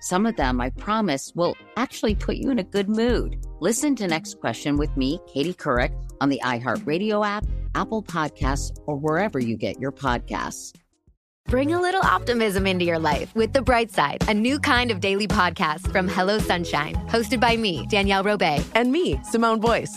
some of them, I promise, will actually put you in a good mood. Listen to Next Question with me, Katie Couric, on the iHeartRadio app, Apple Podcasts, or wherever you get your podcasts. Bring a little optimism into your life with The Bright Side, a new kind of daily podcast from Hello Sunshine, hosted by me, Danielle Robay, and me, Simone Boyce.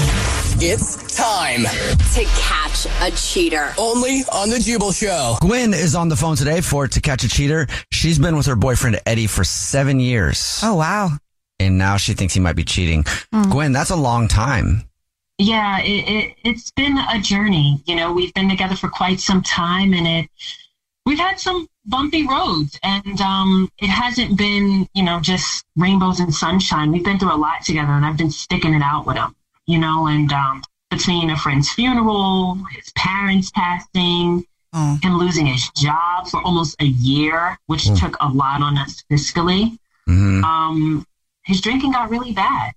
It's time to catch a cheater. Only on the Jubal Show. Gwen is on the phone today for To Catch a Cheater. She's been with her boyfriend Eddie for seven years. Oh, wow. And now she thinks he might be cheating. Mm. Gwen, that's a long time. Yeah, it, it, has been a journey. You know, we've been together for quite some time and it, we've had some bumpy roads and um, it hasn't been, you know, just rainbows and sunshine. We've been through a lot together and I've been sticking it out with him you know, and um, between a friend's funeral, his parents passing, oh. him losing his job for almost a year, which oh. took a lot on us fiscally. Mm-hmm. Um, his drinking got really bad.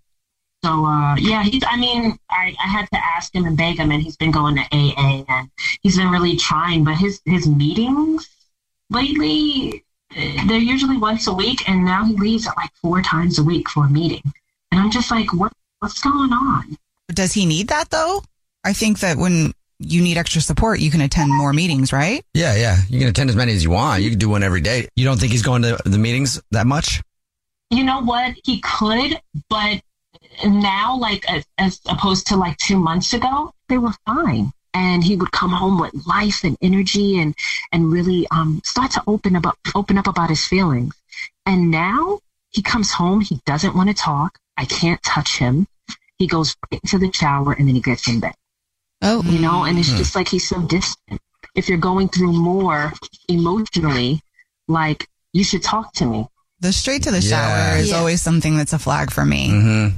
So uh, yeah, he's. I mean, I, I had to ask him and beg him, and he's been going to AA, and he's been really trying. But his his meetings lately, eh, they're usually once a week, and now he leaves at like four times a week for a meeting. And I'm just like, what what's going on? Does he need that though? I think that when you need extra support, you can attend more meetings, right? Yeah, yeah. You can attend as many as you want. You can do one every day. You don't think he's going to the meetings that much? You know what? He could, but now, like as, as opposed to like two months ago, they were fine. And he would come home with life and energy and and really um, start to open up open up about his feelings. And now he comes home, he doesn't want to talk. I can't touch him he goes into the shower and then he gets in bed. Oh, you know, and it's mm-hmm. just like he's so distant. If you're going through more emotionally, like you should talk to me. The straight to the yeah. shower is yeah. always something that's a flag for me. Mm-hmm.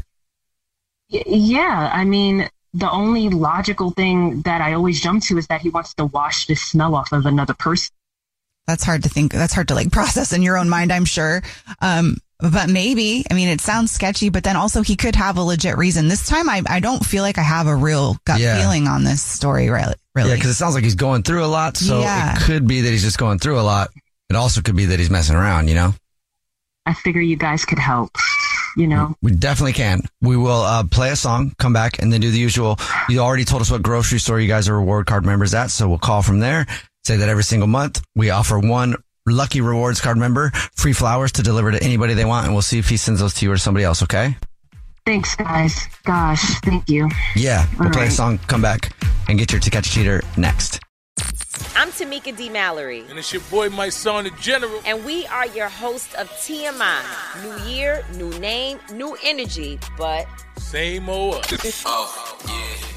Yeah, I mean, the only logical thing that I always jump to is that he wants to wash the smell off of another person. That's hard to think. That's hard to like process in your own mind, I'm sure. Um, but maybe, I mean, it sounds sketchy, but then also he could have a legit reason. This time, I, I don't feel like I have a real gut yeah. feeling on this story, really. really. Yeah, because it sounds like he's going through a lot. So yeah. it could be that he's just going through a lot. It also could be that he's messing around, you know? I figure you guys could help, you know? We definitely can. We will uh, play a song, come back, and then do the usual. You already told us what grocery store you guys are reward card members at, so we'll call from there. Say that every single month we offer one lucky rewards card member free flowers to deliver to anybody they want, and we'll see if he sends those to you or somebody else. Okay. Thanks, guys. Gosh, thank you. Yeah, we'll All play right. a song, come back, and get your To Catch a Cheater next. I'm Tamika D. Mallory. And it's your boy, Mysonne, the General. And we are your host of TMI. New year, new name, new energy, but. Same old. oh, yeah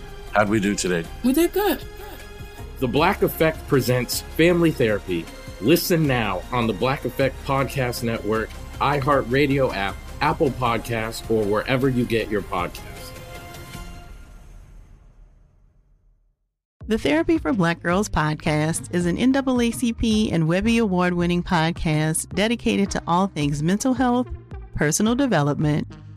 how'd we do today? We did good. The Black Effect presents Family Therapy. Listen now on the Black Effect Podcast Network, iHeartRadio app, Apple Podcasts, or wherever you get your podcasts. The Therapy for Black Girls podcast is an NAACP and Webby Award winning podcast dedicated to all things mental health, personal development,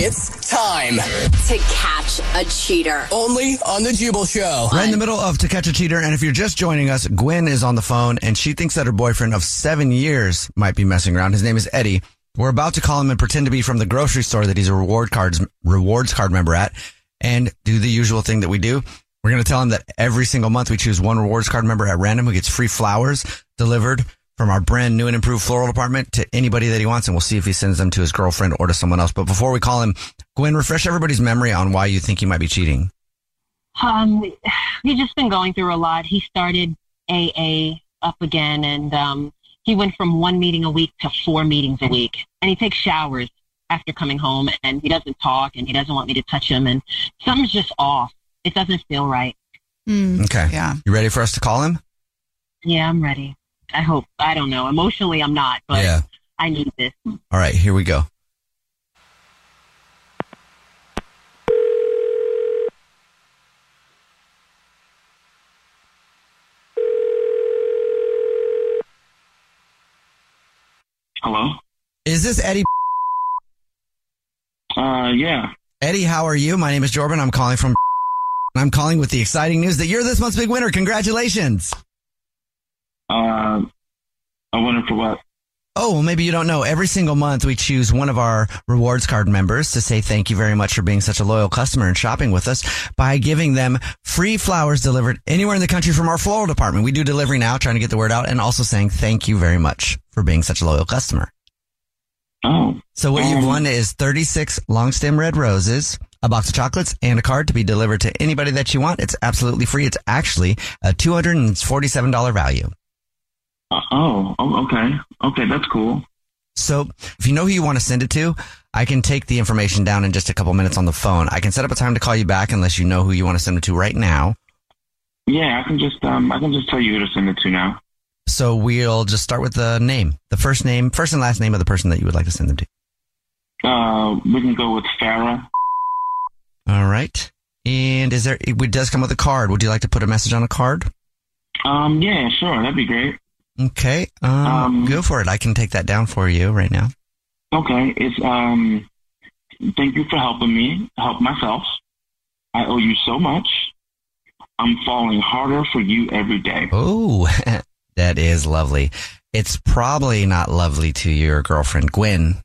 It's time to catch a cheater. only on the Jubal Show. We're in the middle of To Catch a Cheater, and if you're just joining us, Gwen is on the phone, and she thinks that her boyfriend of seven years might be messing around. His name is Eddie. We're about to call him and pretend to be from the grocery store that he's a reward cards rewards card member at, and do the usual thing that we do. We're going to tell him that every single month we choose one rewards card member at random who gets free flowers delivered from our brand new and improved floral department to anybody that he wants, and we'll see if he sends them to his girlfriend or to someone else. But before we call him, Gwen, refresh everybody's memory on why you think he might be cheating. Um, he's just been going through a lot. He started AA up again, and um, he went from one meeting a week to four meetings a week. And he takes showers after coming home, and he doesn't talk, and he doesn't want me to touch him, and something's just off. It doesn't feel right. Okay. Yeah. You ready for us to call him? Yeah, I'm ready. I hope. I don't know. Emotionally, I'm not, but Yeah. I need this. All right, here we go. Hello? Is this Eddie? Uh, yeah. Eddie, how are you? My name is Jordan. I'm calling from. I'm calling with the exciting news that you're this month's big winner. Congratulations. I wonder for what? Oh, well, maybe you don't know. Every single month, we choose one of our rewards card members to say thank you very much for being such a loyal customer and shopping with us by giving them free flowers delivered anywhere in the country from our floral department. We do delivery now, trying to get the word out, and also saying thank you very much for being such a loyal customer. Oh. So what you've Um, won is 36 long stem red roses, a box of chocolates, and a card to be delivered to anybody that you want. It's absolutely free. It's actually a $247 value. Uh, oh, oh, okay. Okay, that's cool. So if you know who you want to send it to, I can take the information down in just a couple minutes on the phone. I can set up a time to call you back unless you know who you want to send it to right now. Yeah, I can just um, I can just tell you who to send it to now. So we'll just start with the name, the first name, first and last name of the person that you would like to send them to. Uh, we can go with Farah. All right. And is there, it does come with a card. Would you like to put a message on a card? Um, yeah, sure, that'd be great. Okay. Um, go for it. I can take that down for you right now. Okay, it's um, thank you for helping me help myself. I owe you so much. I'm falling harder for you every day. Oh, that is lovely. It's probably not lovely to your girlfriend, Gwen.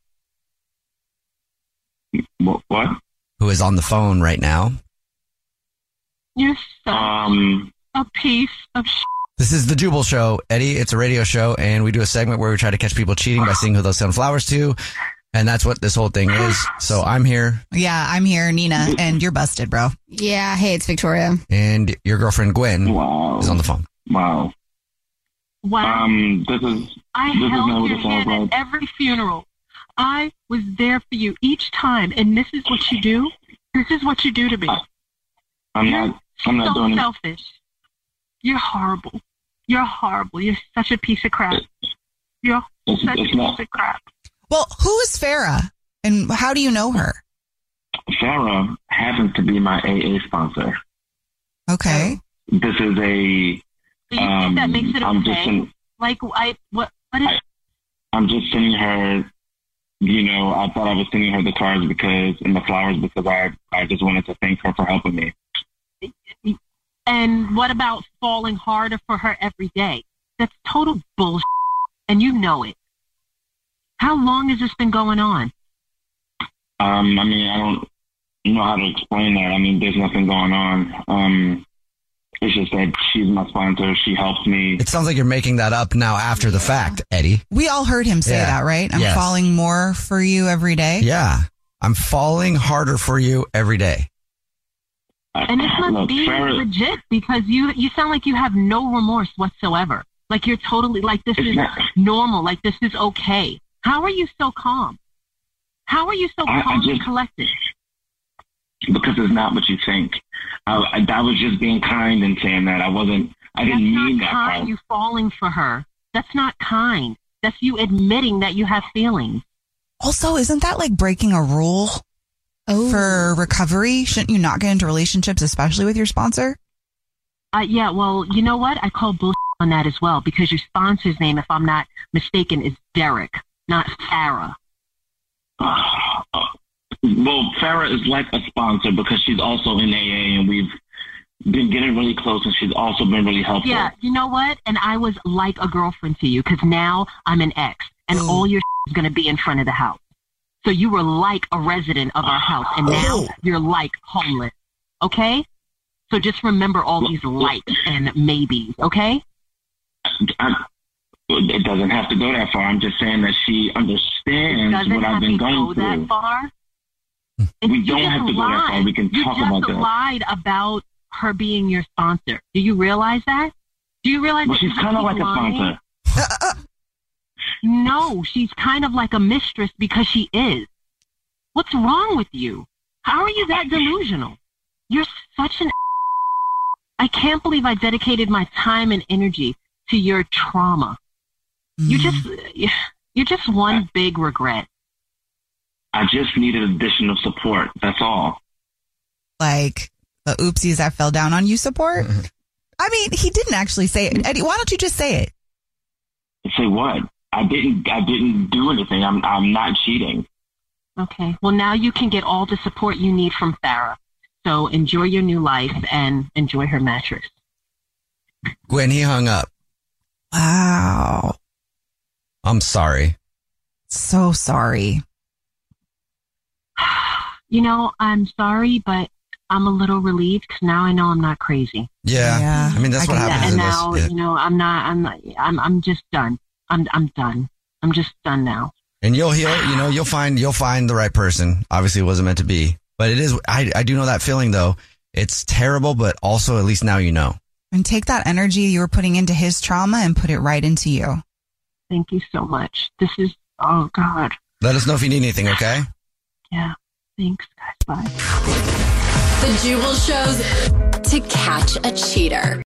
What? Who is on the phone right now. You're such Um, a piece of sh- This is the Jubal Show, Eddie. It's a radio show, and we do a segment where we try to catch people cheating by seeing who they'll send flowers to, and that's what this whole thing is. So I'm here, Yeah, I'm here, Nina, and you're busted, bro. Yeah. Hey, it's Victoria. and your girlfriend Gwen wow. is on the phone. Wow. Wow. Um, this is I this is not held what your it sounds hand at every funeral. I was there for you each time, and this is what you do. This is what you do to me. I'm not. I'm not so doing it. selfish. You're horrible. You're horrible. You're such a piece of crap. You're It's- such it's a not. piece of crap. Well, who is Farah, and how do you know her? Farah happens to be my AA sponsor. Okay. This is a. Do you Um, think that makes it I'm just okay? in- like I what? What is? I'm just sending her. You know, I thought I was sending her the cards because and the flowers because I I just wanted to thank her for helping me. And what about falling harder for her every day? That's total bullshit, and you know it. How long has this been going on? Um, I mean, I don't know how to explain that. I mean, there's nothing going on. Um, it's just that she's my sponsor. She helps me. It sounds like you're making that up now after the fact, Eddie. We all heard him say Yeah. that, right? I'm Yes. falling more for you every day. Yeah, I'm falling harder for you every day. And this must Look, be Farrah- legit because you you sound like you have no remorse whatsoever. Like you're totally like this It's is not- normal. Like this is okay. How are you so calm? How are you so I- I calm and just- collected? because it's not what you think. I, I, I was just being kind and saying that. I wasn't. I didn't That's mean not that kind. part. You falling for her. That's not kind. That's you admitting that you have feelings. Also, isn't that like breaking a rule for recovery? Shouldn't you not get into relationships, especially with your sponsor? Uh, yeah, well, you know what? I call bullshit on that as well because your sponsor's name, if I'm not mistaken, is Derek, not Farah. Well, Farah is like a sponsor because she's also in AA, and we've been getting really close, and she's also been really helpful. Yeah, you know what? And I was like a girlfriend to you because now I'm an ex, and all your is going to be in front of the house. So you were like a resident of our house, and now oh. you're like homeless. Okay? So just remember all these likes and maybes. Okay? I, it doesn't have to go that far. I'm just saying that she understands what I've been to going go through. that far. We You don't have to go that far. We can you talk just about that. lied about her being your sponsor. Do you realize that? Do you realize Well, that she's kind of keep like a sponsor. No, she's kind of like a mistress because she is. What's wrong with you? How are you that delusional? You're such an. I can't believe I dedicated my time and energy to your trauma. You mm-hmm. just, you're just one big regret. I just needed additional support. That's all. Like the oopsies that fell down on you support? Mm-hmm. I mean, he didn't actually say it. Eddie, why don't you just say it? Say what? I didn't. I didn't do anything. I'm. I'm not cheating. Okay. Well, now you can get all the support you need from Farah. So enjoy your new life and enjoy her mattress. Gwen, he hung up. Wow. I'm sorry. So sorry. You know, I'm sorry, but I'm a little relieved because now I know I'm not crazy. Yeah. I mean, that's what Yeah, happens and now, this. Yeah. you know, I'm not. I'm. Not, I'm. I'm just done. I'm. I'm done. I'm just done now. And you'll heal, you know, you'll find, you'll find the right person. Obviously it wasn't meant to be, but it is, I, I do know that feeling though. It's terrible, but also at least now you know. And take that energy you were putting into his trauma and put it right into you. Thank you so much. This is. Oh God. Let us know if you need anything, okay? Yeah. Thanks, guys. Bye. The Jubal shows to catch a cheater.